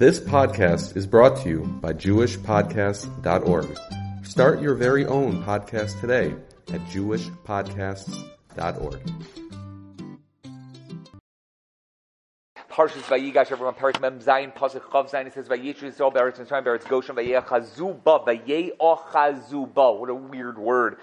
This podcast is brought to you by JewishPodcasts.org. Start your very own podcast today at JewishPodcasts.org. Parshas Vayigash, everyone. Parak Mem Zayin Pasuk Chav Zayin. It says Vayichu Yisrael Beretz Mitzrayim Beretz Goshen Vayechazuba Vayeochazuba. What a weird word.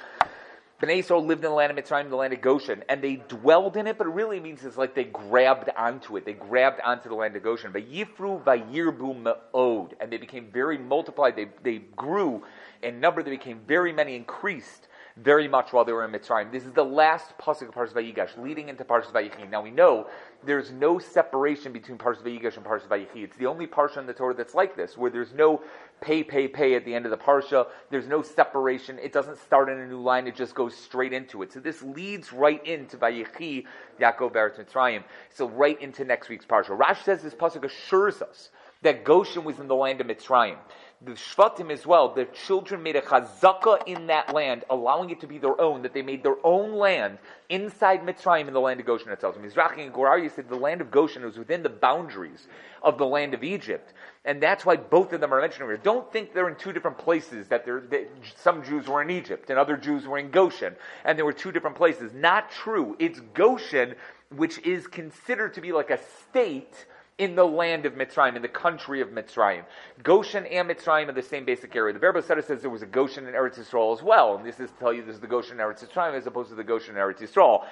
Bnei Yisrael lived in the land of Mitzrayim, the land of Goshen, and they dwelled in it, but it really means it's like they grabbed onto it. They grabbed onto the land of Goshen. Vayifru vayirbu me'od. And they became very multiplied. They, they grew in number. They became very many, increased very much while they were in Mitzrayim. This is the last pasuk of Parshas Vayigash, leading into Parshas Vayichi. Now we know there's no separation between Parshas Vayigash and Parshas Vayichi. It's the only parsha in the Torah that's like this, where there's no pay, pay, pay at the end of the parsha. There's no separation. It doesn't start in a new line. It just goes straight into it. So this leads right into Vayichi, Yaakov Beretz Mitzrayim. So right into next week's parsha. Rashi says this pasuk assures us that Goshen was in the land of Mitzrayim the Shvatim as well, the children made a chazaka in that land, allowing it to be their own, that they made their own land inside Mitzrayim in the land of Goshen itself. So Mizrahi and Gur Aryeh said the land of Goshen was within the boundaries of the land of Egypt. And that's why both of them are mentioned here. Don't think they're in two different places, that, that some Jews were in Egypt and other Jews were in Goshen, and there were two different places. Not true. It's Goshen, which is considered to be like a state in the land of Mitzrayim, in the country of Mitzrayim. Goshen and Mitzrayim are the same basic area. The Verbo says there was a Goshen in Eretz Yisrael as well, and this is to tell you this is the Goshen in Eretz Yisraim as opposed to the Goshen in Eretz Yisrael.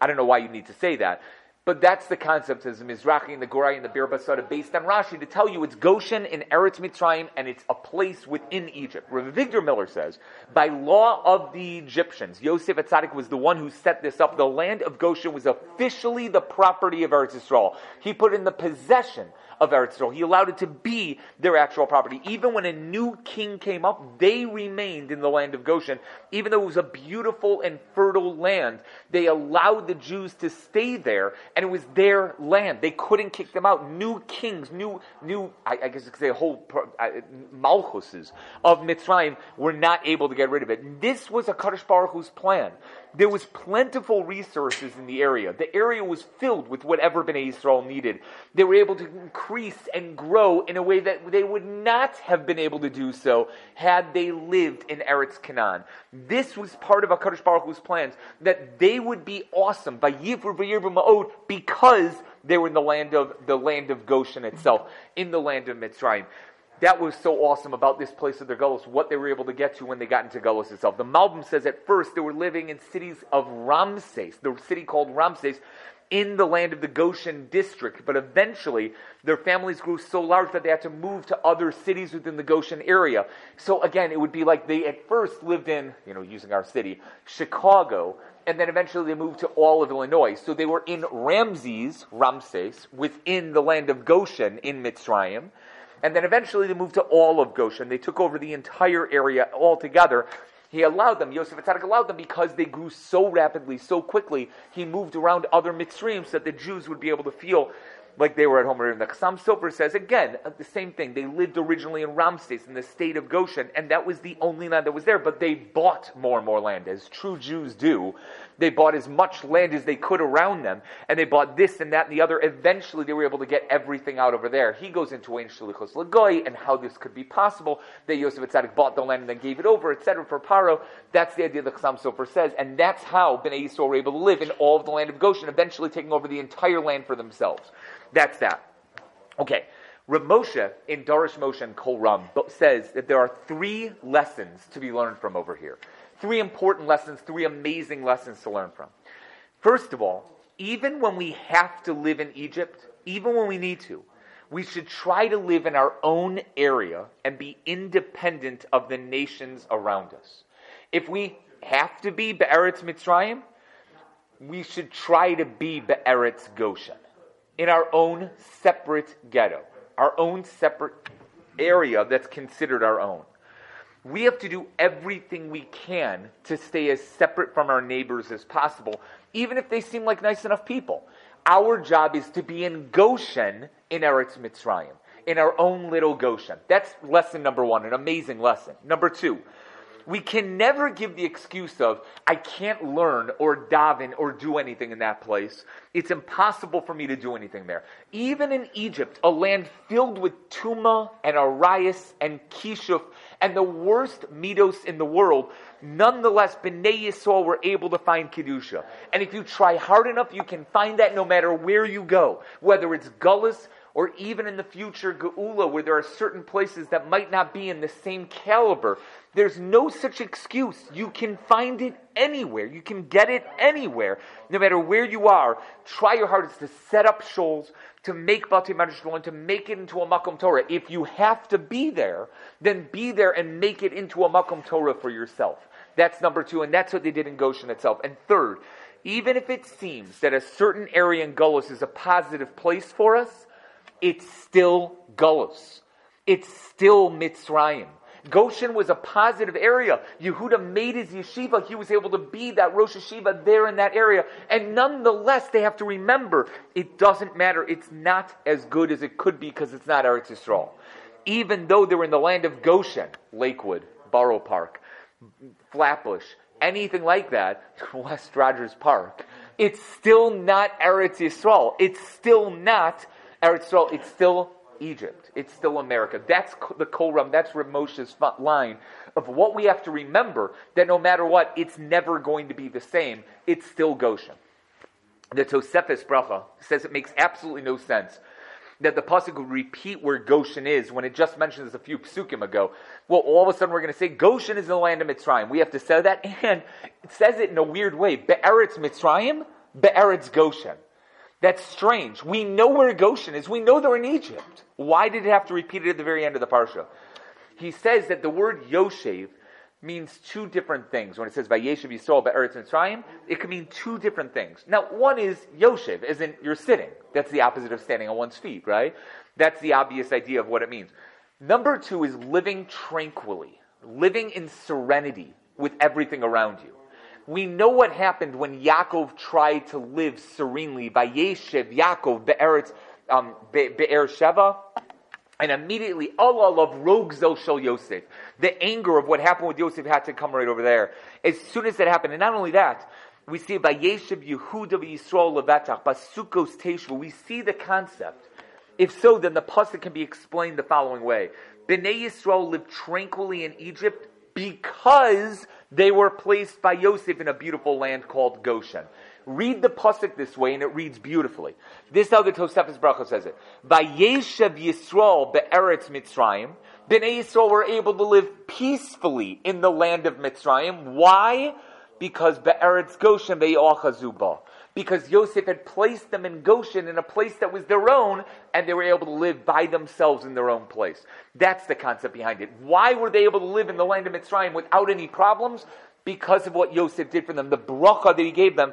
I don't know why you need to say that. But that's the concept as the Mizrahi and the Gur Aryeh and the Bir Basara based on Rashi to tell you it's Goshen in Eretz Mitzrayim and it's a place within Egypt. Rav Avigdor Miller says, by law of the Egyptians, Yosef Atzadik was the one who set this up. The land of Goshen was officially the property of Eretz Yisrael. He put in the possession of Eretz. He allowed it to be their actual property. Even when a new king came up, they remained in the land of Goshen. Even though it was a beautiful and fertile land, they allowed the Jews to stay there, and it was their land. They couldn't kick them out. New kings, new, new, I, I guess you could say whole uh, malchuses of Mitzrayim were not able to get rid of it. This was a Kadosh Baruch Hu's plan. There was plentiful resources in the area. The area was filled with whatever Bnei Israel needed. They were able to increase and grow in a way that they would not have been able to do so had they lived in Eretz Canaan. This was part of HaKadosh Baruch Hu's plans, that they would be awesome by because they were in the land of the land of Goshen itself, in the land of Mitzrayim that was so awesome about this place of their Gullus, what they were able to get to when they got into Gullus itself. The Malbim says at first they were living in cities of Ramses, the city called Ramses, in the land of the Goshen district, but eventually their families grew so large that they had to move to other cities within the Goshen area. So again, it would be like they at first lived in, you know, using our city, Chicago, and then eventually they moved to all of Illinois. So they were in Ramses, Ramses, within the land of Goshen in Mitzrayim. And then eventually they moved to all of Goshen. They took over the entire area altogether. He allowed them, Yosef Atzadik allowed them because they grew so rapidly, so quickly. He moved around other Mitzrayim so that the Jews would be able to feel like they were at home. The Chassam Sofer says again uh, the same thing. They lived originally in Ramses in the state of Goshen, and that was the only land that was there. But they bought more and more land, as true Jews do. They bought as much land as they could around them, and they bought this and that and the other. Eventually, they were able to get everything out over there. He goes into Ein Shalichos Lagoy and how this could be possible. That Yosef Atzadik bought the land and then gave it over, etc. For Paro. That's the idea that Chassam Sofer says, and that's how Bnei Yisrael were able to live in all of the land of Goshen, eventually taking over the entire land for themselves. That's that. Okay. Rav Moshe in Darash Moshe and Kol Ram says that there are three lessons to be learned from over here. Three important lessons, three amazing lessons to learn from. First of all, even when we have to live in Egypt, even when we need to, we should try to live in our own area and be independent of the nations around us. If we have to be Be'eretz Mitzrayim, we should try to be Be'eretz Goshen in our own separate ghetto, our own separate area that's considered our own. We have to do everything we can to stay as separate from our neighbors as possible, even if they seem like nice enough people. Our job is to be in Goshen in Eretz Mitzrayim, in our own little Goshen. That's lesson number one, an amazing lesson. Number two, We can never give the excuse of, I can't learn or daven or do anything in that place. It's impossible for me to do anything there. Even in Egypt, a land filled with Tuma and Arias and Kishuf and the worst midos in the world, nonetheless, Bnei Yisrael were able to find Kedusha. And if you try hard enough, you can find that no matter where you go, whether it's Gullus, or even in the future Geula, where there are certain places that might not be in the same caliber. There's no such excuse. You can find it anywhere. You can get it anywhere, no matter where you are. Try your hardest to set up shoals, to make Bati Madrash to make it into a Makom Torah. If you have to be there, then be there and make it into a Makom Torah for yourself. That's number two, and that's what they did in Goshen itself. And third, even if it seems that a certain area in Gullus is a positive place for us, it's still Gullus. It's still Mitzrayim. Goshen was a positive area. Yehuda made his yeshiva. He was able to be that Rosh Yeshiva there in that area. And nonetheless, they have to remember it doesn't matter. It's not as good as it could be because it's not Eretz Yisrael. Even though they were in the land of Goshen, Lakewood, Borough Park, Flatbush, anything like that, West Rogers Park, it's still not Eretz Yisrael. It's still not Eretz Yisrael, it's still Egypt. It's still America. That's the Koram. That's Reb Moshe's line of what we have to remember that no matter what, it's never going to be the same. It's still Goshen. The Tosefes Bracha says it makes absolutely no sense that the pasuk would repeat where Goshen is when it just mentions a few psukim ago. Well, all of a sudden we're going to say Goshen is in the land of Mitzrayim. We have to say that, and it says it in a weird way. Be'eretz Mitzrayim, Be'eretz Goshen. That's strange. We know where Goshen is. We know they're in Egypt. Why did it have to repeat it at the very end of the parsha? He says that the word Yoshev means two different things. When it says Vayeshev Yisrael Be'eretz Mitzrayim, it can mean two different things. Now, one is Yoshev, as in you're sitting. That's the opposite of standing on one's feet, right? That's the obvious idea of what it means. Number two is living tranquilly, living in serenity with everything around you. We know what happened when Yaakov tried to live serenely. Vayeshev Yaakov be'eretz um, be'er Sheva. And immediately, Allah of Rogue Shel Yosef. The anger of what happened with Yosef had to come right over there. As soon as that happened, and not only that, we see Vayeshev Yehuda Yisrael Levetach, Basukos Teshvu. We see the concept. If so, then the pasuk can be explained the following way: Bnei Yisrael lived tranquilly in Egypt because they were placed by Yosef in a beautiful land called Goshen. Read the pasuk this way, and it reads beautifully. This is how the Bracha says it. Vayeshev Yisrael be'eretz Mitzrayim. Bnei Yisrael were able to live peacefully in the land of Mitzrayim. Why? Because be'eretz Goshen ve'yochazuba because Yosef had placed them in Goshen in a place that was their own, and they were able to live by themselves in their own place. That's the concept behind it. Why were they able to live in the land of Mitzrayim without any problems? Because of what Yosef did for them, the bracha that he gave them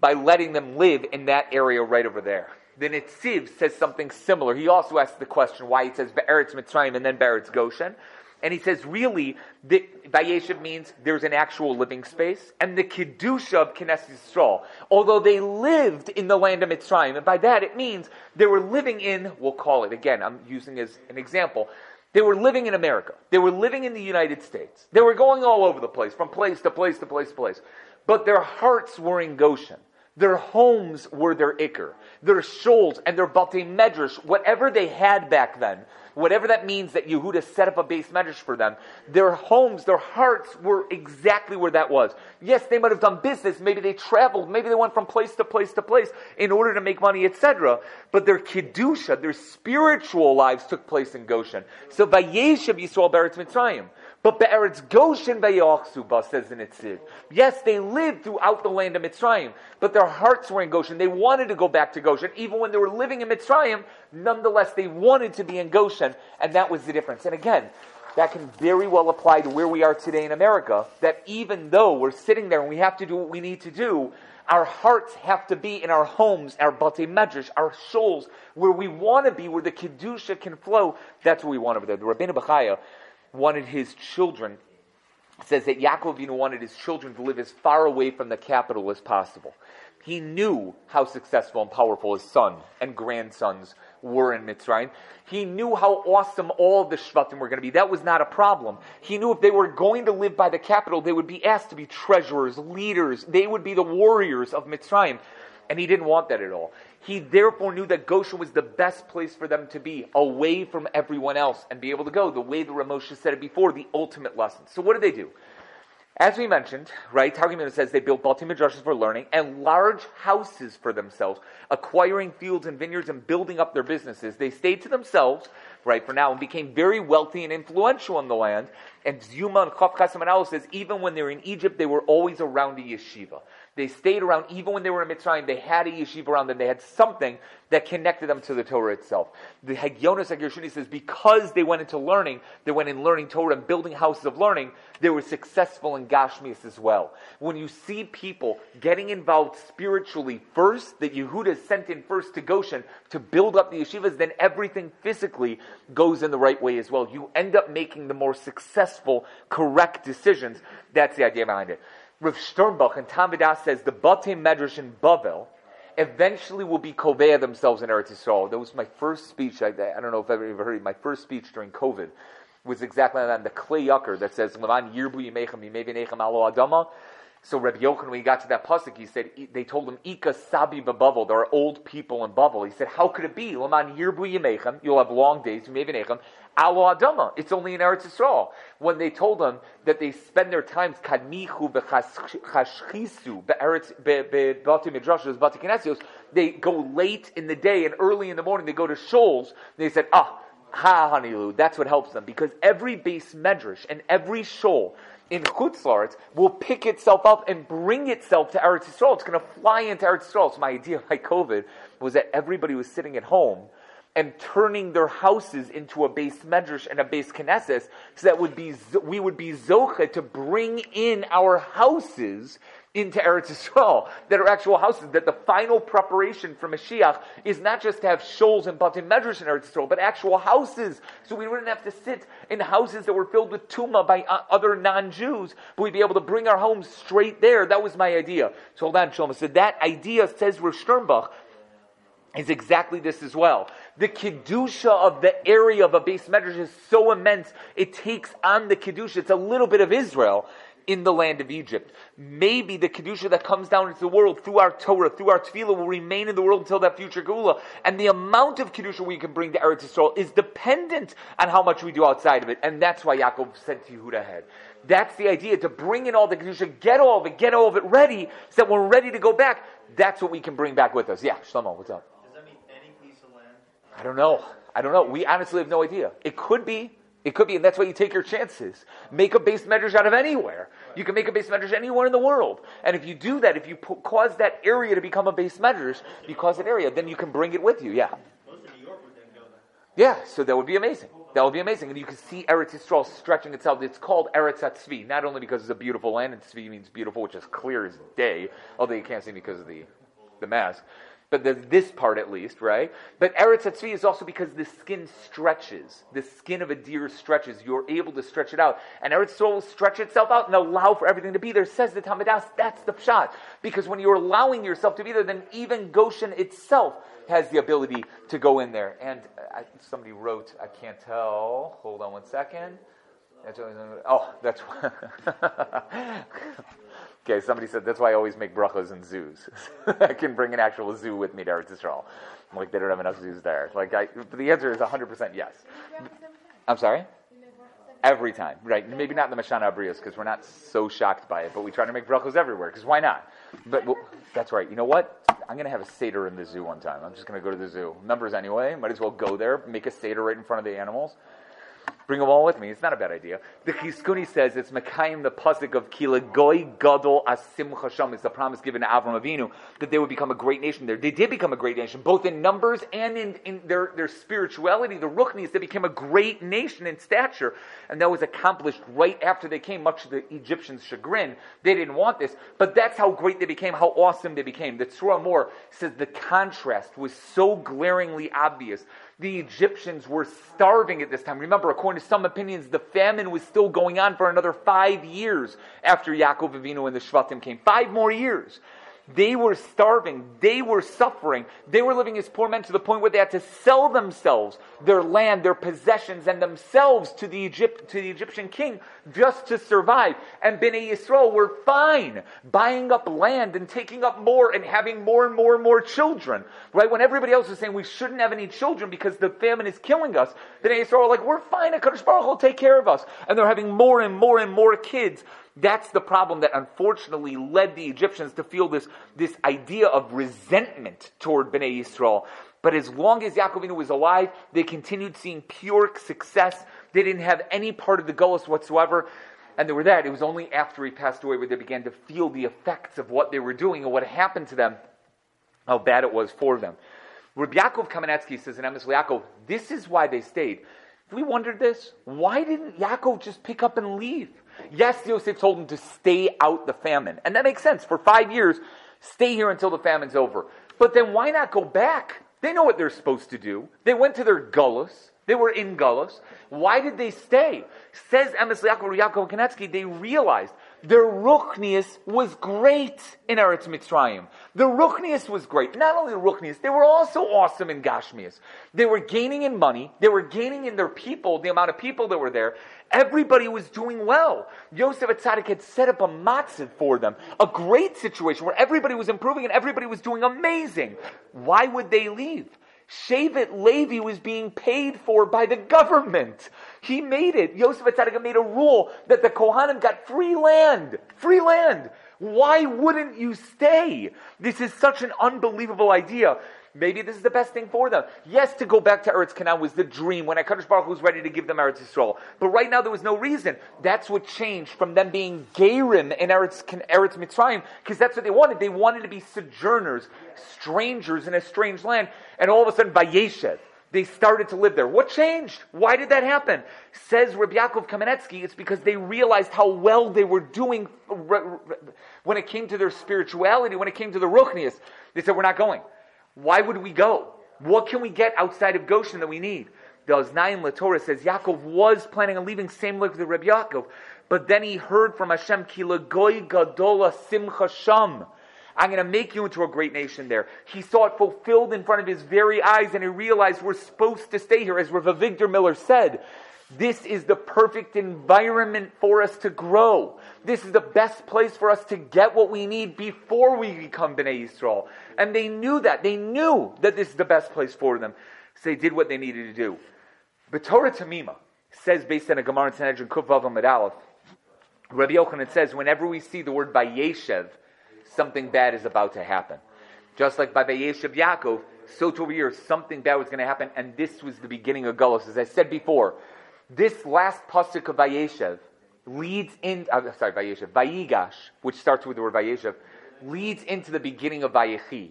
by letting them live in that area right over there. The Netziv says something similar. He also asks the question why he says Be'eretz Mitzrayim and then Be'eretz Goshen. And he says, really, the Vayeshev means there's an actual living space, and the Kedusha of Knesset Yisrael. Although they lived in the land of Mitzrayim, and by that it means they were living in, we'll call it, again, I'm using as an example, they were living in America. They were living in the United States. They were going all over the place, from place to place to place to place. But their hearts were in Goshen. Their homes were their ikr. Their shoals and their batei medrash, whatever they had back then, whatever that means that Yehuda set up a base medrash for them, their homes, their hearts were exactly where that was. Yes, they might have done business, maybe they traveled, maybe they went from place to place to place in order to make money, etc. But their kedusha, their spiritual lives took place in Goshen. So Vayeshev Yisrael Beretz Mitzrayim. But Be'eretz Goshen Ve'yochsuba says in Netziv. Yes, they lived throughout the land of Mitzrayim, but their hearts were in Goshen. They wanted to go back to Goshen. Even when they were living in Mitzrayim, nonetheless, they wanted to be in Goshen, and that was the difference. And again, that can very well apply to where we are today in America, that even though we're sitting there and we have to do what we need to do, our hearts have to be in our homes, our batei medrash, our souls, where we want to be, where the kedusha can flow. That's what we want over there. The Rabbeinu Bechaya wanted his children, says that Yaakov Avinu wanted his children to live as far away from the capital as possible. He knew how successful and powerful his son and grandsons were in Mitzrayim. He knew how awesome all the Shvatim were going to be. That was not a problem. He knew if they were going to live by the capital, they would be asked to be treasurers, leaders. They would be the warriors of Mitzrayim. And he didn't want that at all. He therefore knew that Goshen was the best place for them to be, away from everyone else, and be able to go the way the Ramosha said it before, the ultimate lesson. So what did they do? As we mentioned, right, Targum says they built Baltim madrashas for learning and large houses for themselves, acquiring fields and vineyards and building up their businesses. They stayed to themselves, right, for now, and became very wealthy and influential in the land. And Zuma and Chav Chasim says even when they were in Egypt, they were always around a yeshiva. They stayed around, even when they were in Mitzrayim, they had a yeshiva around them. They had something that connected them to the Torah itself. The Hagionis Hagirshuni says because they went into learning, they went in learning Torah and building houses of learning, they were successful in Gashmias as well. When you see people getting involved spiritually first, that Yehuda sent in first to Goshen to build up the yeshivas, then everything physically goes in the right way as well. You end up making the more successful, correct decisions. That's the idea behind it. Rav Sternbuch and Tamidas says the Batei Medrash in Bavel eventually will be Kovea themselves in Eretz Yisrael. That was my first speech. I, I don't know if I've ever heard it. My first speech during COVID was exactly on the Kli Yakar that says Levan Yirbu Yimechem Yimevinechem Alo Adama. So Rabbi Yochanan, when he got to that pasuk, he said they told him Ika Sabi Bavel. There are old people in Bavel. He said, "How could it be? Leman Yirbu Yimechem. You'll have long days. Yimevinechem Alo Adama. It's only in Eretz Yisrael. When they told them that they spend their times kadmichu v'chashchisu be'eretz be'bati midrashos bati they go late in the day and early in the morning. They go to shoals. They said, ah. Ha Hanilu, that's what helps them because every base medrash and every shul in Chutzlaritz will pick itself up and bring itself to Eretz Yisrael. It's going to fly into Eretz Yisrael. So my idea by COVID was that everybody was sitting at home and turning their houses into a base medrash and a base knesses, so that would be we would be zocha to bring in our houses into Eretz Yisrael, that are actual houses, that the final preparation for Mashiach is not just to have shoals and batim medrash in Eretz Yisrael, but actual houses. So we wouldn't have to sit in houses that were filled with tuma by uh, other non-Jews, but we'd be able to bring our homes straight there. That was my idea. So hold on, Shlomo. So that idea, says Rosh Sternbuch, is exactly this as well. The kedusha of the area of a base medrash is so immense, it takes on the kedusha. It's a little bit of Israel in the land of Egypt. Maybe the kedusha that comes down into the world through our Torah, through our tefillah, will remain in the world until that future geula. And the amount of kedusha we can bring to Eretz Yisrael is dependent on how much we do outside of it. And that's why Yaakov sent Yehuda ahead. That's the idea to bring in all the kedusha, get all of it, get all of it ready, so that we're ready to go back, that's what we can bring back with us. Yeah, Shlomo, what's up? I don't know. I don't know. We honestly have no idea. It could be. It could be, and that's why you take your chances. Make a base medrash out of anywhere. You can make a base medrash anywhere in the world. And if you do that, if you cause that area to become a base medrash, you cause that area, then you can bring it with you. Yeah. Yeah, so that would be amazing. That would be amazing. And you can see Eretz Yisrael stretching itself. It's called Eretz Tzvi, not only because it's a beautiful land, and Tzvi means beautiful, which is clear as day, although you can't see because of the, the mask but the, this part at least, right? But Eretz Tzvi is also because the skin stretches. The skin of a deer stretches. You're able to stretch it out. And Eretz Yisrael will stretch itself out and allow for everything to be there. Says the Tamadas, that's the pshat. Because when you're allowing yourself to be there, then even Goshen itself has the ability to go in there. And uh, I, somebody wrote, I can't tell. Hold on one second. Oh, that's Okay, somebody said that's why I always make brachos in zoos. I can bring an actual zoo with me to Eretz Yisrael. I'm Like they don't have enough zoos there. Like I, the answer is 100% yes. I'm sorry. Every time, right? Maybe not the Mashana Abrios because we're not so shocked by it, but we try to make brachos everywhere because why not? But well, that's right. You know what? I'm going to have a seder in the zoo one time. I'm just going to go to the zoo. Numbers anyway. Might as well go there, make a seder right in front of the animals. Bring them all with me. It's not a bad idea. The Chizkuni says it's Mekayim, the pasuk of Kila Goy Gadol Asim Chasham. It's the promise given to Avram Avinu that they would become a great nation there. They did become a great nation, both in numbers and in, in their, their spirituality. The Ruchnis, they became a great nation in stature. And that was accomplished right after they came, much to the Egyptians' chagrin. They didn't want this. But that's how great they became, how awesome they became. The Tzror HaMor says the contrast was so glaringly obvious the Egyptians were starving at this time. Remember, according to some opinions, the famine was still going on for another five years after Yaakov Avinu and the Shvatim came. Five more years. They were starving. They were suffering. They were living as poor men to the point where they had to sell themselves, their land, their possessions, and themselves to the, Egypt, to the Egyptian king just to survive. And Bnei Yisrael were fine buying up land and taking up more and having more and more and more children. Right? When everybody else was saying we shouldn't have any children because the famine is killing us, Bnei Yisrael were like, we're fine. HaKadosh Baruch will take care of us. And they're having more and more and more kids that's the problem that unfortunately led the Egyptians to feel this, this idea of resentment toward Bnei Yisrael. But as long as Yaakov was alive, they continued seeing pure success. They didn't have any part of the Golos whatsoever. And they were that. It was only after he passed away where they began to feel the effects of what they were doing and what happened to them, how bad it was for them. Rabbi Yaakov Kamenetsky says in Emes Yaakov, this is why they stayed. If we wondered this, why didn't Yaakov just pick up and leave? Yes, Yosef told him to stay out the famine. And that makes sense. For five years, stay here until the famine's over. But then why not go back? They know what they're supposed to do. They went to their gullus. They were in gullus. Why did they stay? Says Emes Yaakov Yaakov Kamenetsky, they realized their ruchnius was great in Eretz Mitzrayim. The ruchnius was great. Not only the ruchnius, they were also awesome in Gashmias. They were gaining in money. They were gaining in their people, the amount of people that were there. Everybody was doing well. Yosef Atzadik had set up a matziv for them, a great situation where everybody was improving and everybody was doing amazing. Why would they leave? Shevet Levi was being paid for by the government. He made it. Yosef Atzadik made a rule that the Kohanim got free land. Free land. Why wouldn't you stay? This is such an unbelievable idea. Maybe this is the best thing for them. Yes, to go back to Eretz Canaan was the dream when HaKadosh Baruch Hu was ready to give them Eretz Yisrael. But right now there was no reason. That's what changed from them being Gerim in Eretz, Eretz Mitzrayim, because that's what they wanted. They wanted to be sojourners, strangers in a strange land. And all of a sudden, Vayeshev, they started to live there. What changed? Why did that happen? Says Rabbi Yaakov Kamenetsky, it's because they realized how well they were doing when it came to their spirituality, when it came to the Ruchnias. They said, we're not going. Why would we go? What can we get outside of Goshen that we need? The Oznaim Latorah says Yaakov was planning on leaving, same like the Reb Yaakov. But then he heard from Hashem, Ki goy gadola simcha sham. I'm going to make you into a great nation there. He saw it fulfilled in front of his very eyes, and he realized we're supposed to stay here. As Rav Avigdor Miller said, this is the perfect environment for us to grow. This is the best place for us to get what we need before we become Bnei Yisrael. And they knew that. They knew that this is the best place for them. So they did what they needed to do. But Torah Tamima says, based on a Gemara in Sanhedrin Kuf Vav Aleph, Rabbi Yochanan says, whenever we see the word Vayeshev, something bad is about to happen. Just like by Vayeshev Yaakov, so to over here, something bad was going to happen, and this was the beginning of Gullus. As I said before, this last pasuk of Vayeshev leads in, uh, sorry, Vayeshev, Vayigash, which starts with the word Vayeshev, leads into the beginning of Vayechi,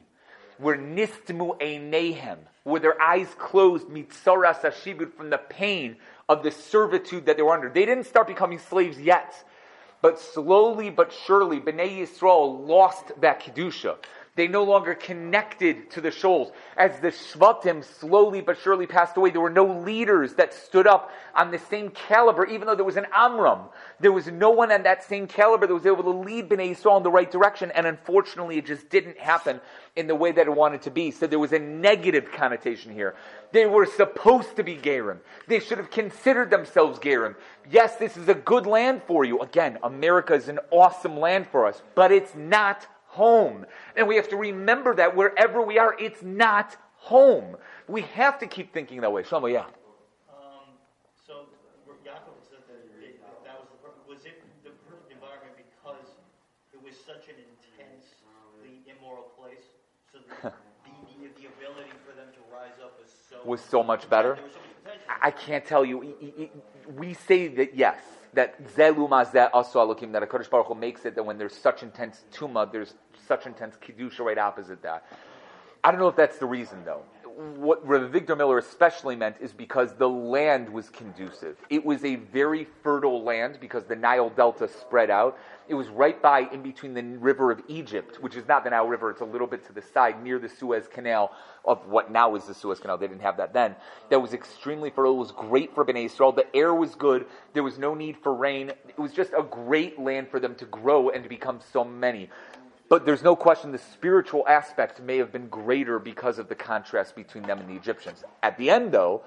where nistmu einehem, where their eyes closed, mitzara sashibud, from the pain of the servitude that they were under. They didn't start becoming slaves yet, but slowly but surely, Bnei Yisrael lost that kedusha. They no longer connected to the shoals. As the Shvatim slowly but surely passed away, there were no leaders that stood up on the same caliber, even though there was an Amram. There was no one on that same caliber that was able to lead Bnei Yisrael in the right direction, and unfortunately it just didn't happen in the way that it wanted to be. So there was a negative connotation here. They were supposed to be Gerim. They should have considered themselves Gerim. Yes, this is a good land for you. Again, America is an awesome land for us, but it's not home. And we have to remember that wherever we are, it's not home. We have to keep thinking that way. Shlomo, yeah. Um, so Yaakov said that it, that was the perfect, was it the perfect environment because it was such an intensely immoral place? So the, the, the ability for them to rise up was so was so much better. So I can't tell you. We say that yes, that zeluma zeh asu alukim, that a Kodesh Baruch Hu makes it that when there's such intense tuma, there's such intense kedusha right opposite that. I don't know if that's the reason though. What Rav Avigdor Miller especially meant is because the land was conducive. It was a very fertile land because the Nile Delta spread out. It was right by, in between the river of Egypt, which is not the Nile River, it's a little bit to the side near the Suez Canal of what now is the Suez Canal. They didn't have that then. That was extremely fertile. It was great for Bnei Israel. The air was good. There was no need for rain. It was just a great land for them to grow and to become so many. But there's no question the spiritual aspect may have been greater because of the contrast between them and the Egyptians. At the end, though,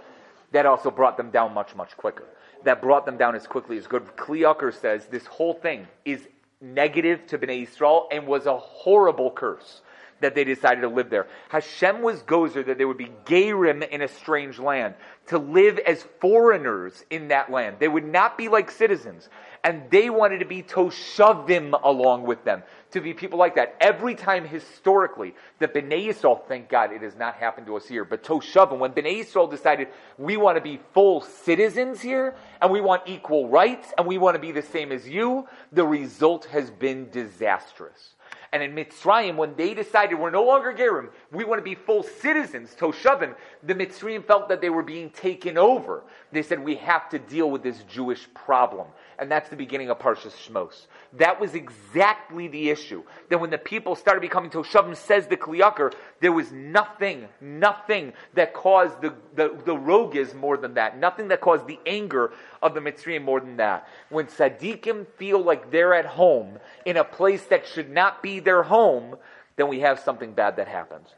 that also brought them down much, much quicker. That brought them down as quickly as good. Kli says this whole thing is negative to Bnei Yisrael and was a horrible curse that they decided to live there. Hashem was gozer that they would be gerim in a strange land, to live as foreigners in that land. They would not be like citizens. And they wanted to be toshavim along with them, to be people like that. Every time historically the Bnei Yisrael, thank God it has not happened to us here, but toshavim, when Bnei Yisrael decided we want to be full citizens here, and we want equal rights, and we want to be the same as you, the result has been disastrous. And in Mitzrayim, when they decided we're no longer Gerim, we want to be full citizens, Toshavim, the Mitzrayim felt that they were being taken over. They said, we have to deal with this Jewish problem. And that's the beginning of Parshas Shmos. That was exactly the issue. That when the people started becoming Toshavim, says the Kli Yakar, there was nothing, nothing that caused the, the, the rogas more than that. Nothing that caused the anger of the Mitzrayim more than that. When Sadiqim feel like they're at home in a place that should not be their home, then we have something bad that happens.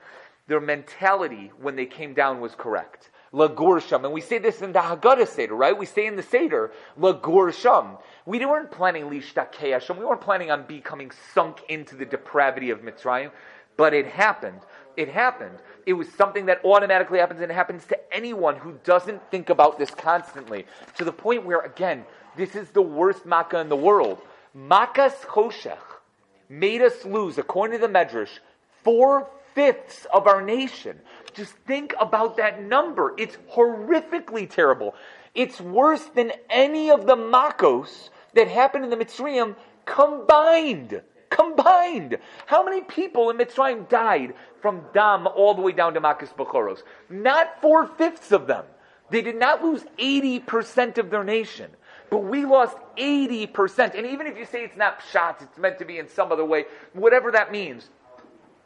Their mentality when they came down was correct. Lagursham. And we say this in the Haggadah Seder, right? We say in the Seder, Lagursham. We weren't planning Lishtakeyasham. We weren't planning on becoming sunk into the depravity of Mitzrayim. But it happened. It happened. It was something that automatically happens and it happens to anyone who doesn't think about this constantly. To the point where, again, this is the worst makkah in the world. Makas Choshech made us lose, according to the Medrash, four fifths of our nation. Just think about that number. It's horrifically terrible. It's worse than any of the Makos that happened in the Mitzrayim combined. Combined. How many people in Mitzrayim died from Dam all the way down to Makas Bechoros? Not four fifths of them. They did not lose 80% of their nation. But we lost 80%. And even if you say it's not pshat, it's meant to be in some other way, whatever that means,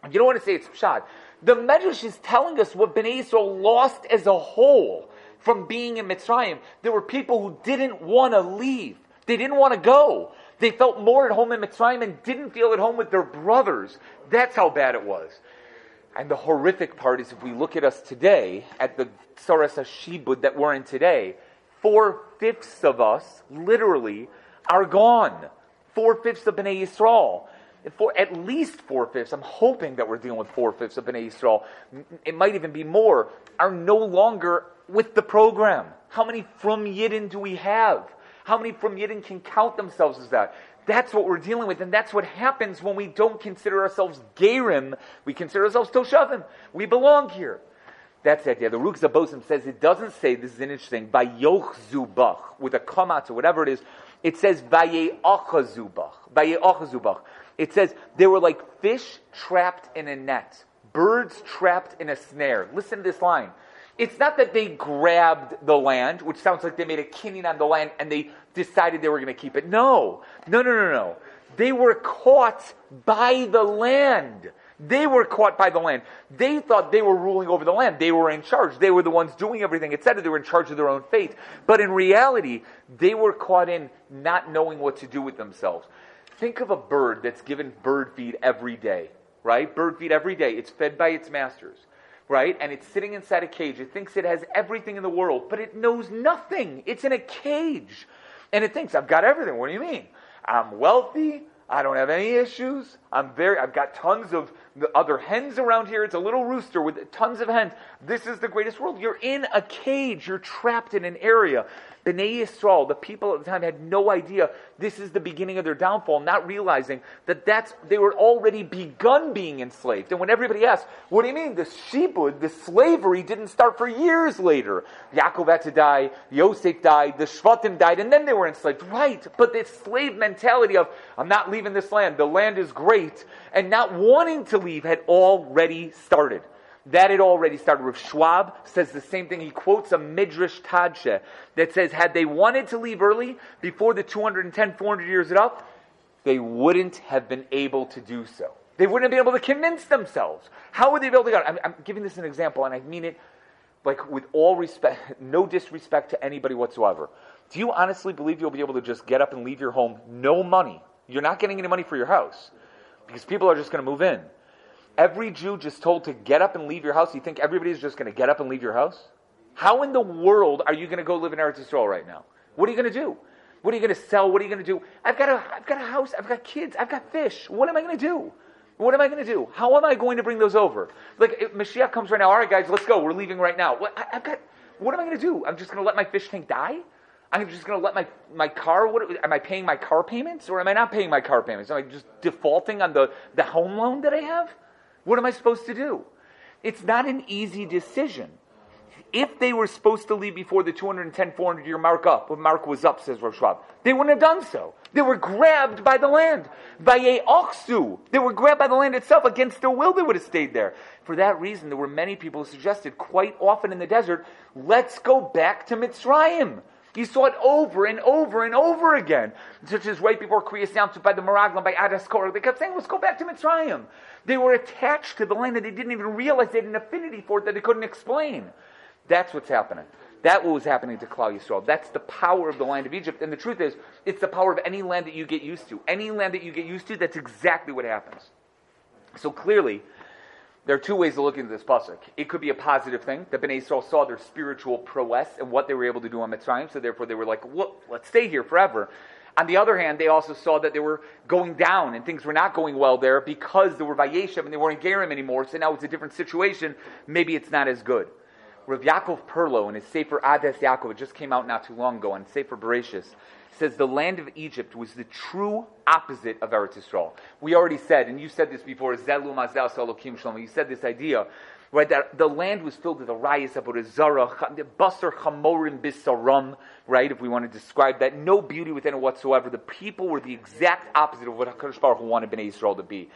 you don't want to say it's pshat. The Medrash is telling us what Bnei Yisrael lost as a whole from being in Mitzrayim. There were people who didn't want to leave. They didn't want to go. They felt more at home in Mitzrayim and didn't feel at home with their brothers. That's how bad it was. And the horrific part is if we look at us today, at the Tsaras Hashibud that we're in today, four fifths of us, literally, are gone. Four fifths of Bnei Yisrael. For at least four fifths, I'm hoping that we're dealing with four fifths of Bnei Yisrael. It might even be more, are no longer with the program. How many from Yidden do we have? How many from Yidden can count themselves as that? That's what we're dealing with, and that's what happens when we don't consider ourselves Gerim. We consider ourselves Toshavim. We belong here. That's the idea. The Rukh Zabosim says it doesn't say, this is an interesting, by Yoch Zubach, with a kamat or whatever it is. It says, Vaye'achazubach. Vaye'achazubach. It says, they were like fish trapped in a net, birds trapped in a snare. Listen to this line. It's not that they grabbed the land, which sounds like they made a kinyan on the land and they decided they were going to keep it. No. No, no, no, no. They were caught by the land. They were caught by the land. They thought they were ruling over the land. They were in charge. They were the ones doing everything, etc. They were in charge of their own fate. But in reality, they were caught in not knowing what to do with themselves. Think of a bird that's given bird feed every day, right? Bird feed every day. It's fed by its masters, right? And it's sitting inside a cage. It thinks it has everything in the world, but it knows nothing. It's in a cage. And it thinks, I've got everything. What do you mean? I'm wealthy. I don't have any issues. I'm very, I've got tons of the other hens around here. It's a little rooster with tons of hens. This is the greatest world. You're in a cage. You're trapped in an area. Bnei Yisrael, the people at the time, had no idea this is the beginning of their downfall, not realizing that that's they were already begun being enslaved. And when everybody asked, "What do you mean the shibud, the slavery, didn't start for years later? Yaakov had to die, Yosef died, the Shvatim died, and then they were enslaved." Right, but this slave mentality of "I'm not leaving this land. The land is great," and not wanting to leave had already started. That had already started. Rav Schwab says the same thing. He quotes a Midrash Tadshe that says, had they wanted to leave early, before the 210, 400 years are up, they wouldn't have been able to do so. They wouldn't have been able to convince themselves. How would they be able to go? I'm, I'm giving this an example, and I mean it like with all respect, no disrespect to anybody whatsoever. Do you honestly believe you'll be able to just get up and leave your home, no money? You're not getting any money for your house because people are just going to move in. Every Jew just told to get up and leave your house. You think everybody's just going to get up and leave your house? How in the world are you going to go live in Eretz Yisrael right now? What are you going to do? What are you going to sell? What are you going to do? I've got a, I've got a house. I've got kids. I've got fish. What am I going to do? What am I going to do? How am I going to bring those over? Like, if Mashiach comes right now, all right, guys, let's go. We're leaving right now. What, I, have got, what am I going to do? I'm just going to let my fish tank die? I'm just going to let my, my car, what, am I paying my car payments or am I not paying my car payments? Am I just defaulting on the, the home loan that I have? What am I supposed to do? It's not an easy decision. If they were supposed to leave before the 210, 400 year mark up, when mark was up, says Rav Schwab, they wouldn't have done so. They were grabbed by the land. by a Ochsu. They were grabbed by the land itself. Against their will, they would have stayed there. For that reason, there were many people who suggested quite often in the desert, let's go back to Mitzrayim. You saw it over and over and over again. Such as right before Kriyas announced by the Meraglim, by Adas Korah. They kept saying, let's go back to Mitzrayim. They were attached to the land and they didn't even realize they had an affinity for it that they couldn't explain. That's what's happening. That was happening to Klal Yisrael. That's the power of the land of Egypt. And the truth is, it's the power of any land that you get used to. Any land that you get used to, that's exactly what happens. So clearly, there are two ways of looking at this pasuk. It could be a positive thing that Bnei Israel saw their spiritual prowess and what they were able to do on Mitzrayim, so therefore they were like, "Look, let's stay here forever." On the other hand, they also saw that they were going down and things were not going well there because there were Vayeshev and they weren't Gerim anymore. So now it's a different situation. Maybe it's not as good. Rav Yaakov Perlow in his Sefer Ades Yaakov, it just came out not too long ago on Sefer Bereshis, says the land of Egypt was the true opposite of Eretz Yisrael. We already said, and you said this before, Zelu Mazel Salokim Shalom, you said this idea, right, that the land was filled with the rayas of Zara, Basar Chamorim Bisaram, right, if we want to describe that, no beauty within it whatsoever. The people were the exact opposite of what HaKadosh Baruch wanted Bnei Yisrael to be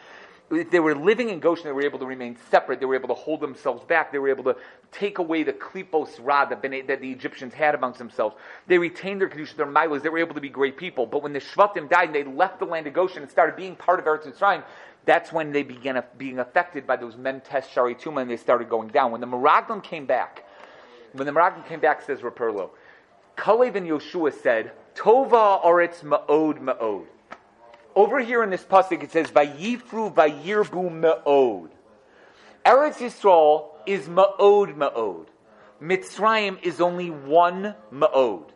if they were living in Goshen, they were able to remain separate. They were able to hold themselves back. They were able to take away the klipos ra that, the Egyptians had amongst themselves. They retained their kedusha, their milos. They were able to be great people. But when the Shvatim died and they left the land of Goshen and started being part of Eretz Yisrael, that's when they began being affected by those mentes shari tuma and they started going down. When the Meraglim came back, when the Meraglim came back, says Raperlo, Kalev and Yoshua said, Tova oretz ma'od ma'od over here in this pasuk it says Vayifru Vayirbu ma'od. Eretz Yisrael is ma'od ma'od. Mitzrayim is only one ma'od.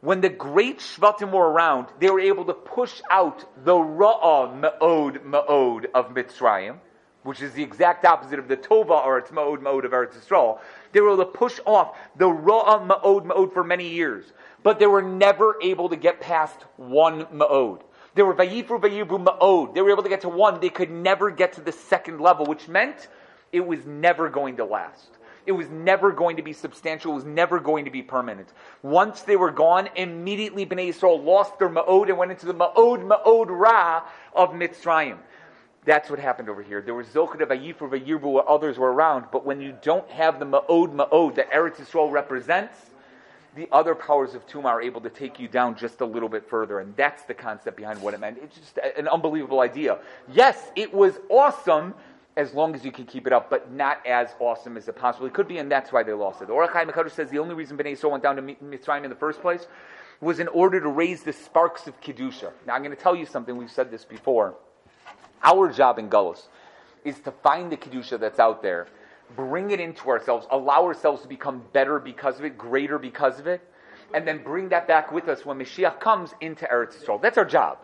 When the great Shvatim were around, they were able to push out the Ra'ah ma'od ma'od of Mitzrayim, which is the exact opposite of the Tova or its ma'od Me'od of Eretz Yisrael. They were able to push off the Ra'ah ma'od ma'od for many years, but they were never able to get past one Me'od. They were Vayifru Vayibu Ma'od. They were able to get to one. They could never get to the second level, which meant it was never going to last. It was never going to be substantial. It was never going to be permanent. Once they were gone, immediately Bnei Yisrael lost their Ma'od and went into the Ma'od Ma'od Ra of Mitzrayim. That's what happened over here. There was Zochad of Vayifru Vayirbu where others were around, but when you don't have the Ma'od Ma'od that Eretz Yisrael represents, the other powers of Tuma are able to take you down just a little bit further. And that's the concept behind what it meant. It's just an unbelievable idea. Yes, it was awesome as long as you can keep it up, but not as awesome as it possibly could be, and that's why they lost it. The Ohr HaChaim HaKadosh says the only reason Bnei Yisrael went down to Mitzrayim in the first place was in order to raise the sparks of Kedusha. Now, I'm going to tell you something, we've said this before. Our job in Gullus is to find the Kedusha that's out there bring it into ourselves, allow ourselves to become better because of it, greater because of it, and then bring that back with us when Mashiach comes into Eretz Yisrael. That's our job.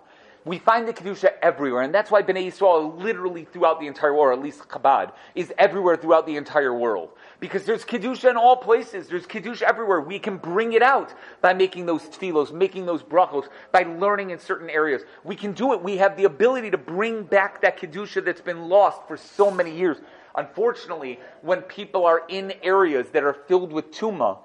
We find the Kedusha everywhere, and that's why Bnei Yisrael literally throughout the entire world, or at least Chabad, is everywhere throughout the entire world. Because there's Kedusha in all places. There's Kedusha everywhere. We can bring it out by making those tefillos, making those brachos, by learning in certain areas. We can do it. We have the ability to bring back that Kedusha that's been lost for so many years. Unfortunately, when people are in areas that are filled with tuma,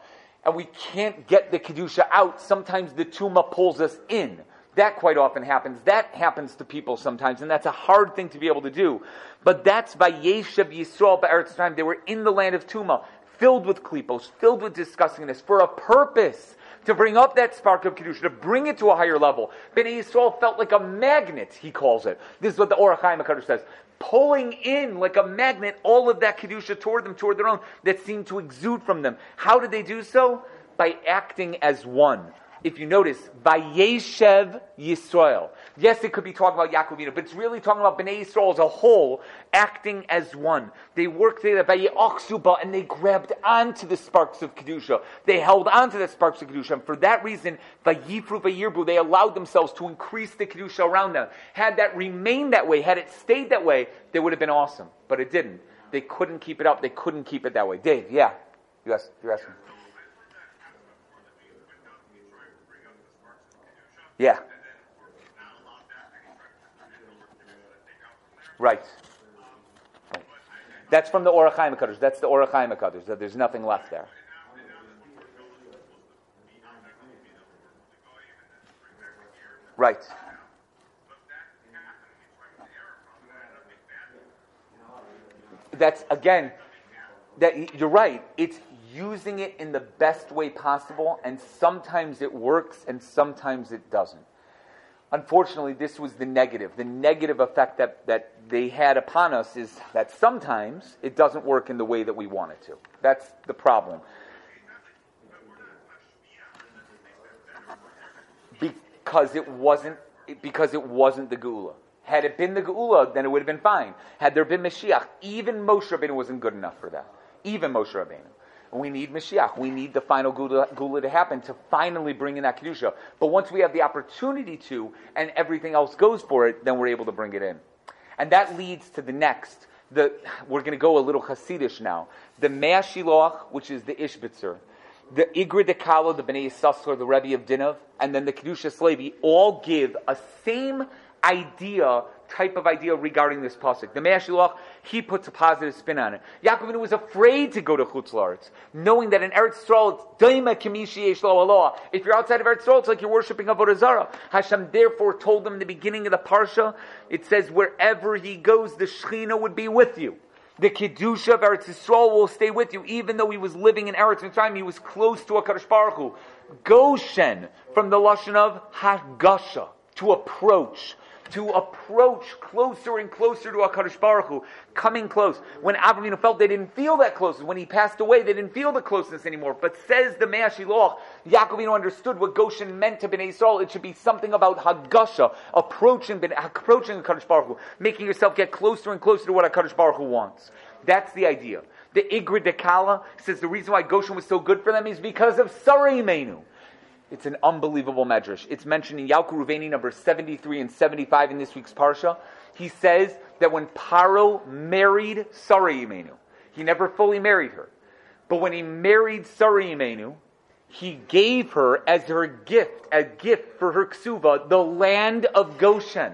and we can't get the kedusha out, sometimes the tuma pulls us in. That quite often happens. That happens to people sometimes, and that's a hard thing to be able to do. But that's by Yeshev Yisrael Ba'eretz time. They were in the land of Tuma, filled with klipos, filled with disgustingness, for a purpose to bring up that spark of Kedusha, to bring it to a higher level. Bnei Yisrael felt like a magnet, he calls it. This is what the Ohr HaChaim HaKadosh says pulling in like a magnet all of that kedusha toward them, toward their own, that seemed to exude from them. How did they do so? By acting as one. if you notice, Vayeshev Yisrael. Yes, it could be talking about Yaakov but it's really talking about Bnei Yisrael as a whole, acting as one. They worked together, by Vayeachsuba, and they grabbed onto the sparks of Kedusha. They held onto the sparks of Kedusha, and for that reason, Vayifru Vayirbu, they allowed themselves to increase the Kedusha around them. Had that remained that way, had it stayed that way, they would have been awesome. But it didn't. They couldn't keep it up. They couldn't keep it that way. Dave, yeah. You asked, you're asking. Yeah. Right. That's from the Ohr HaChaim Kaddish. That's the Ohr HaChaim Kaddish. There's nothing left there. Right. That's again. That you're right. It's using it in the best way possible, and sometimes it works and sometimes it doesn't. Unfortunately, this was the negative. The negative effect that, that they had upon us is that sometimes it doesn't work in the way that we want it to. That's the problem. Because it wasn't because it wasn't the Geula. Had it been the Geula, then it would have been fine. Had there been Mashiach, even Moshe Rabbeinu wasn't good enough for that. Even Moshe Rabbeinu. We need Mashiach. We need the final Geula, to happen to finally bring in that Kedusha. But once we have the opportunity to, and everything else goes for it, then we're able to bring it in. And that leads to the next. The, we're going to go a little Hasidish now. The Mei HaShiloach, which is the Ishbitzer, the Igra DeKallah, the Bnei Yissaschar, the Rebbe of Dinov, and then the Kedushas Levi all give a same idea type of idea regarding this pasuk. The Mei HaShiloach, he puts a positive spin on it. Yaakov was afraid to go to Chutz La'aretz, knowing that in Eretz Yisrael, daima kamishi. If you're outside of Eretz Yisrael, it's like you're worshiping Avodah Zarah. Hashem therefore told them in the beginning of the parsha, it says, wherever he goes, the Shechina would be with you. The Kedusha of Eretz Yisrael will stay with you, even though he was living in Eretz Mitzrayim, he was close to a Kadosh Baruch Hu. Goshen, from the Lashon of Hagasha, to approach to approach closer and closer to HaKadosh Baruch Hu, coming close. When Avram felt they didn't feel that closeness, when he passed away, they didn't feel the closeness anymore. But says the Mei HaShiloach, Yaakov understood what Goshen meant to Bnei Yisrael. It should be something about Hagasha, approaching, approaching HaKadosh Baruch Hu, making yourself get closer and closer to what HaKadosh Baruch Hu wants. That's the idea. The Igra DeKallah says the reason why Goshen was so good for them is because of Sarai Menu. It's an unbelievable medrash. It's mentioned in Yalkut Reuveni number 73 and 75 in this week's Parsha. He says that when Paro married Sarai Imenu, he never fully married her. But when he married Sarai Imenu, he gave her as her gift, a gift for her ksuva, the land of Goshen.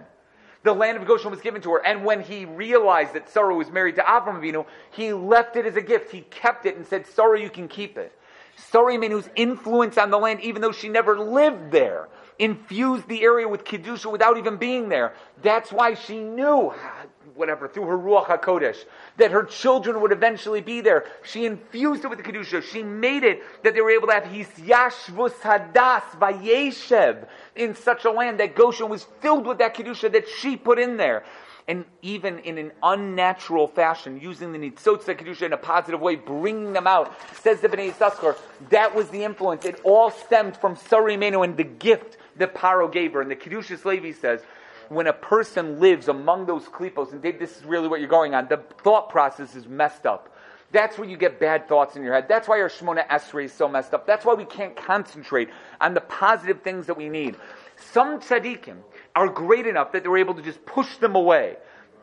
The land of Goshen was given to her. And when he realized that Sarah was married to Avram Avinu, he left it as a gift. He kept it and said, Sarah, you can keep it. Menu's influence on the land, even though she never lived there, infused the area with Kedusha without even being there. That's why she knew, whatever, through her Ruach HaKodesh, that her children would eventually be there. She infused it with the Kedusha. She made it that they were able to have Hisyashvus Hadas Vayeshev in such a land that Goshen was filled with that Kedusha that she put in there and even in an unnatural fashion, using the Nitzotza Kedusha in a positive way, bringing them out, says the Bnei Yissaschar, that was the influence. It all stemmed from Sarimenu and the gift that Paro gave her. And the Kedushas Levi says, when a person lives among those klipos, and this is really what you're going on, the thought process is messed up. That's where you get bad thoughts in your head. That's why our Shemona Esrei is so messed up. That's why we can't concentrate on the positive things that we need. Some tzaddikim, are great enough that they're able to just push them away.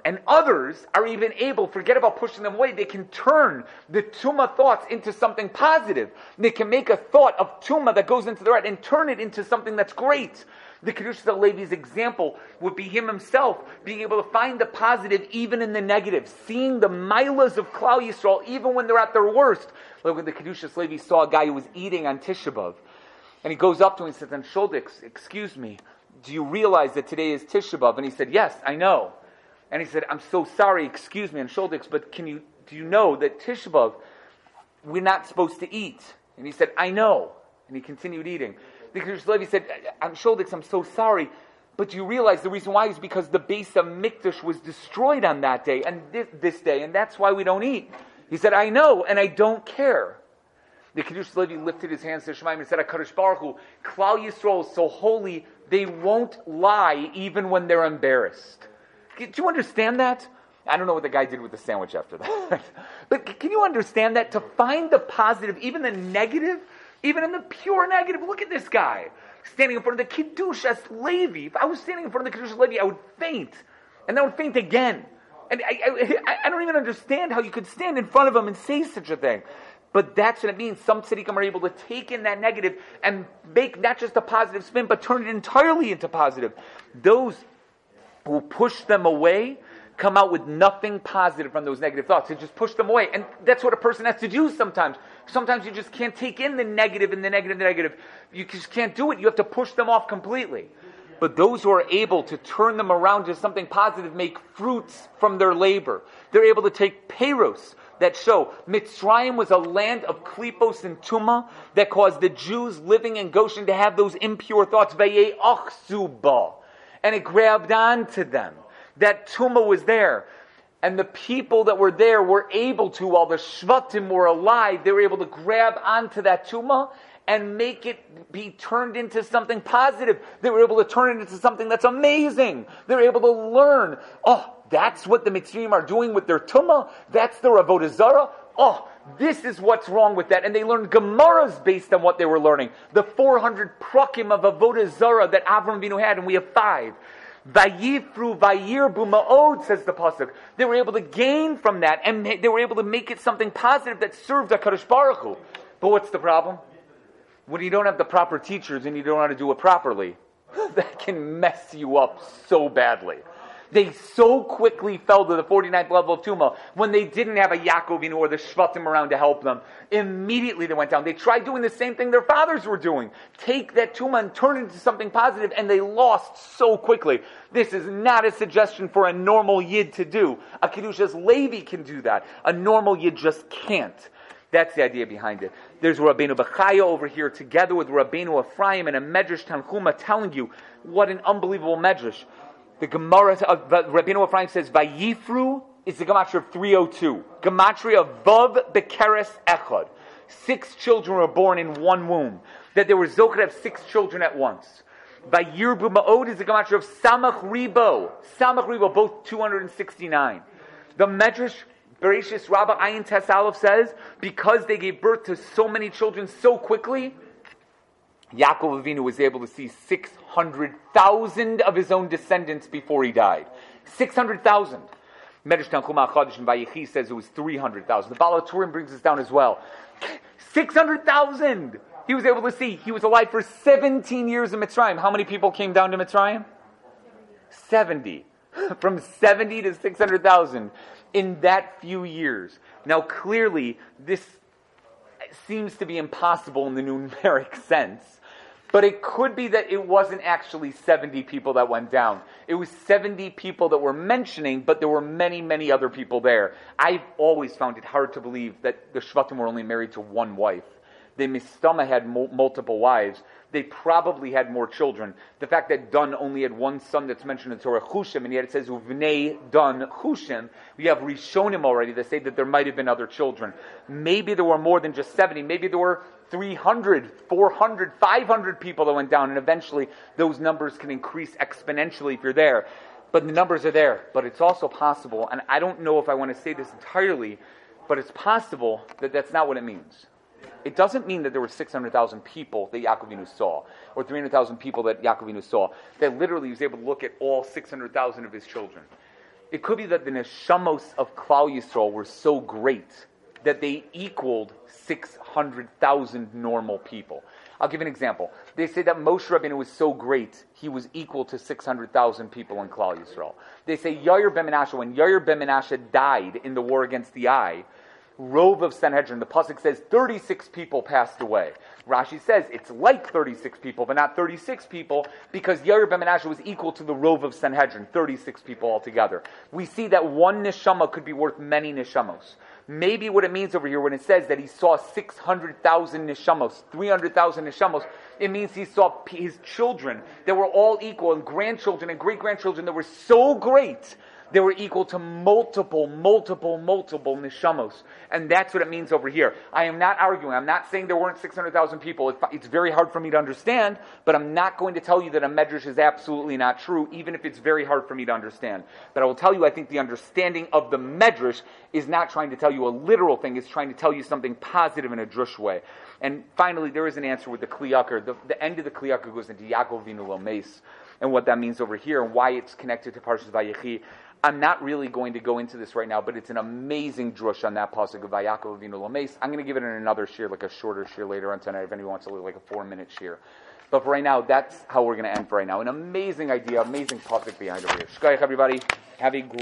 And others are even able, forget about pushing them away, they can turn the tuma thoughts into something positive. They can make a thought of tuma that goes into their head and turn it into something that's great. The Kedushas Levi's example would be him himself being able to find the positive even in the negative, seeing the milas of Klal Yisrael even when they're at their worst. Like when the Kedushas Levi saw a guy who was eating on Tisha and he goes up to him and says, "And Sholdix, excuse me, do you realize that today is Tisha B'Av? And he said, Yes, I know. And he said, I'm so sorry, excuse me, and Sholdix, but can you, do you know that Tisha B'Av, we're not supposed to eat? And he said, I know. And he continued eating. The Kedushas Levi said, I'm Sholdix, I'm so sorry. But do you realize the reason why is because the base of Mikdash was destroyed on that day and this, this day, and that's why we don't eat. He said, I know, and I don't care. The Kedushas Levi lifted his hands to Shemaim and said, HaKadosh Baruch Hu, Klal Yisrael is so holy, they won't lie even when they're embarrassed. Do you understand that? I don't know what the guy did with the sandwich after that. but can you understand that? To find the positive, even the negative, even in the pure negative, look at this guy standing in front of the Kedushas Levi. If I was standing in front of the Kedushas Levi, I would faint. And I would faint again. And I, I, I, don't even understand how you could stand in front of him and say such a thing. But that's what it means. Some tzaddikim are able to take in that negative and make not just a positive spin, but turn it entirely into positive. Those who push them away come out with nothing positive from those negative thoughts. They just push them away. And that's what a person has to do sometimes. Sometimes you just can't take in the negative and the negative and the negative. You just can't do it. You have to push them off completely. But those who are able to turn them around to something positive make fruits from their labor. They're able to take peros that show Mitzrayim was a land of klipos and tuma that caused the Jews living in Goshen to have those impure thoughts. And it grabbed onto them. That tuma was there. And the people that were there were able to, while the Shvatim were alive, they were able to grab onto that tuma and make it be turned into something positive. They were able to turn it into something that's amazing. They were able to learn. Oh, that's what the Mitzrayim are doing with their tumah. That's their avodah zarah. Oh, this is what's wrong with that. And they learned Gemaras based on what they were learning. The 400 prakim of avodah zarah that Avram Avinu had, and we have five. Vayifru vayirbu ma'od, says the pasuk. They were able to gain from that, and they were able to make it something positive that served a HaKadosh Baruch Hu. But what's the problem? when you don't have the proper teachers and you don't know how to do it properly, that can mess you up so badly. They so quickly fell to the 49th level of Tuma when they didn't have a Yaakovin or the Shvatim around to help them. Immediately they went down. They tried doing the same thing their fathers were doing. Take that Tuma and turn it into something positive, and they lost so quickly. This is not a suggestion for a normal Yid to do. A Kedushas Levi can do that. A normal Yid just can't. That's the idea behind it. There's Rabbeinu Bechaya over here together with Rabbeinu Ephraim and a Medrash Tanchuma telling you what an unbelievable Medrash. The Gemara, uh, Rabbeinu Ephraim says, Vayifru is the Gematria of 302. Gematria of Vav Bekeres Echad. Six children were born in one womb. That there were Zochar have six children at once. Vayirbu Ma'od is the Gematria of Samach Ribo. Samach Ribo, both 269. The Medrash Bereshis Rabbah Ayin Tes says, because they gave birth to so many children so quickly, Yaakov Avinu was able to see 600,000 of his own descendants before he died. 600,000. Medrash Tanchum HaChadosh and Vayechi says it was 300,000. The Baal HaTurim brings this down as well. 600,000! He was able to see. He was alive for 17 years in Mitzrayim. How many people came down to Mitzrayim? 70. From 70 to 600,000 in that few years. Now, clearly, this seems to be impossible in the numeric sense. But it could be that it wasn't actually 70 people that went down. It was 70 people that were mentioning, but there were many, many other people there. I've always found it hard to believe that the Shvatim were only married to one wife. The Mistama had multiple wives they probably had more children. The fact that Dun only had one son that's mentioned in Torah, Chushim, and yet it says Uvnei Dun Chushim, we have Rishonim already that say that there might have been other children. Maybe there were more than just 70. Maybe there were 300, 400, 500 people that went down, and eventually those numbers can increase exponentially if you're there. But the numbers are there. But it's also possible, and I don't know if I want to say this entirely, but it's possible that that's not what it means. It doesn't mean that there were 600,000 people that Yaakovinu saw, or 300,000 people that Yaakovinu saw, that literally he was able to look at all 600,000 of his children. It could be that the neshamos of Klal Yisrael were so great that they equaled 600,000 normal people. I'll give an example. They say that Moshe Rabbeinu was so great, he was equal to 600,000 people in Klal Yisrael. They say Yair ben Menashe, when Yair ben Menashe died in the war against the Ai, Rove of Sanhedrin. The Pasuk says 36 people passed away. Rashi says it's like 36 people, but not 36 people, because Yair ben Menashe was equal to the Rove of Sanhedrin, 36 people altogether. We see that one neshama could be worth many neshamos. Maybe what it means over here when it says that he saw 600,000 neshamos, 300,000 neshamos, it means he saw his children that were all equal, and grandchildren and great grandchildren that were so great They were equal to multiple, multiple, multiple neshamos. And that's what it means over here. I am not arguing. I'm not saying there weren't 600,000 people. It's very hard for me to understand, but I'm not going to tell you that a medrash is absolutely not true, even if it's very hard for me to understand. But I will tell you, I think the understanding of the medrash is not trying to tell you a literal thing, it's trying to tell you something positive in a drush way. And finally, there is an answer with the Kli Yakar. The, the end of the Kli Yakar goes into Yaakov Vinu and what that means over here, and why it's connected to Parshas Vayechi. I'm not really going to go into this right now, but it's an amazing drush on that pasuk of Vayakov Avinu Lames. I'm going to give it in another shir, like a shorter shir later on tonight, if anyone wants to look like a four minute shir. But for right now, that's how we're going to end for right now. An amazing idea, amazing pasuk behind over here. Everybody. Have a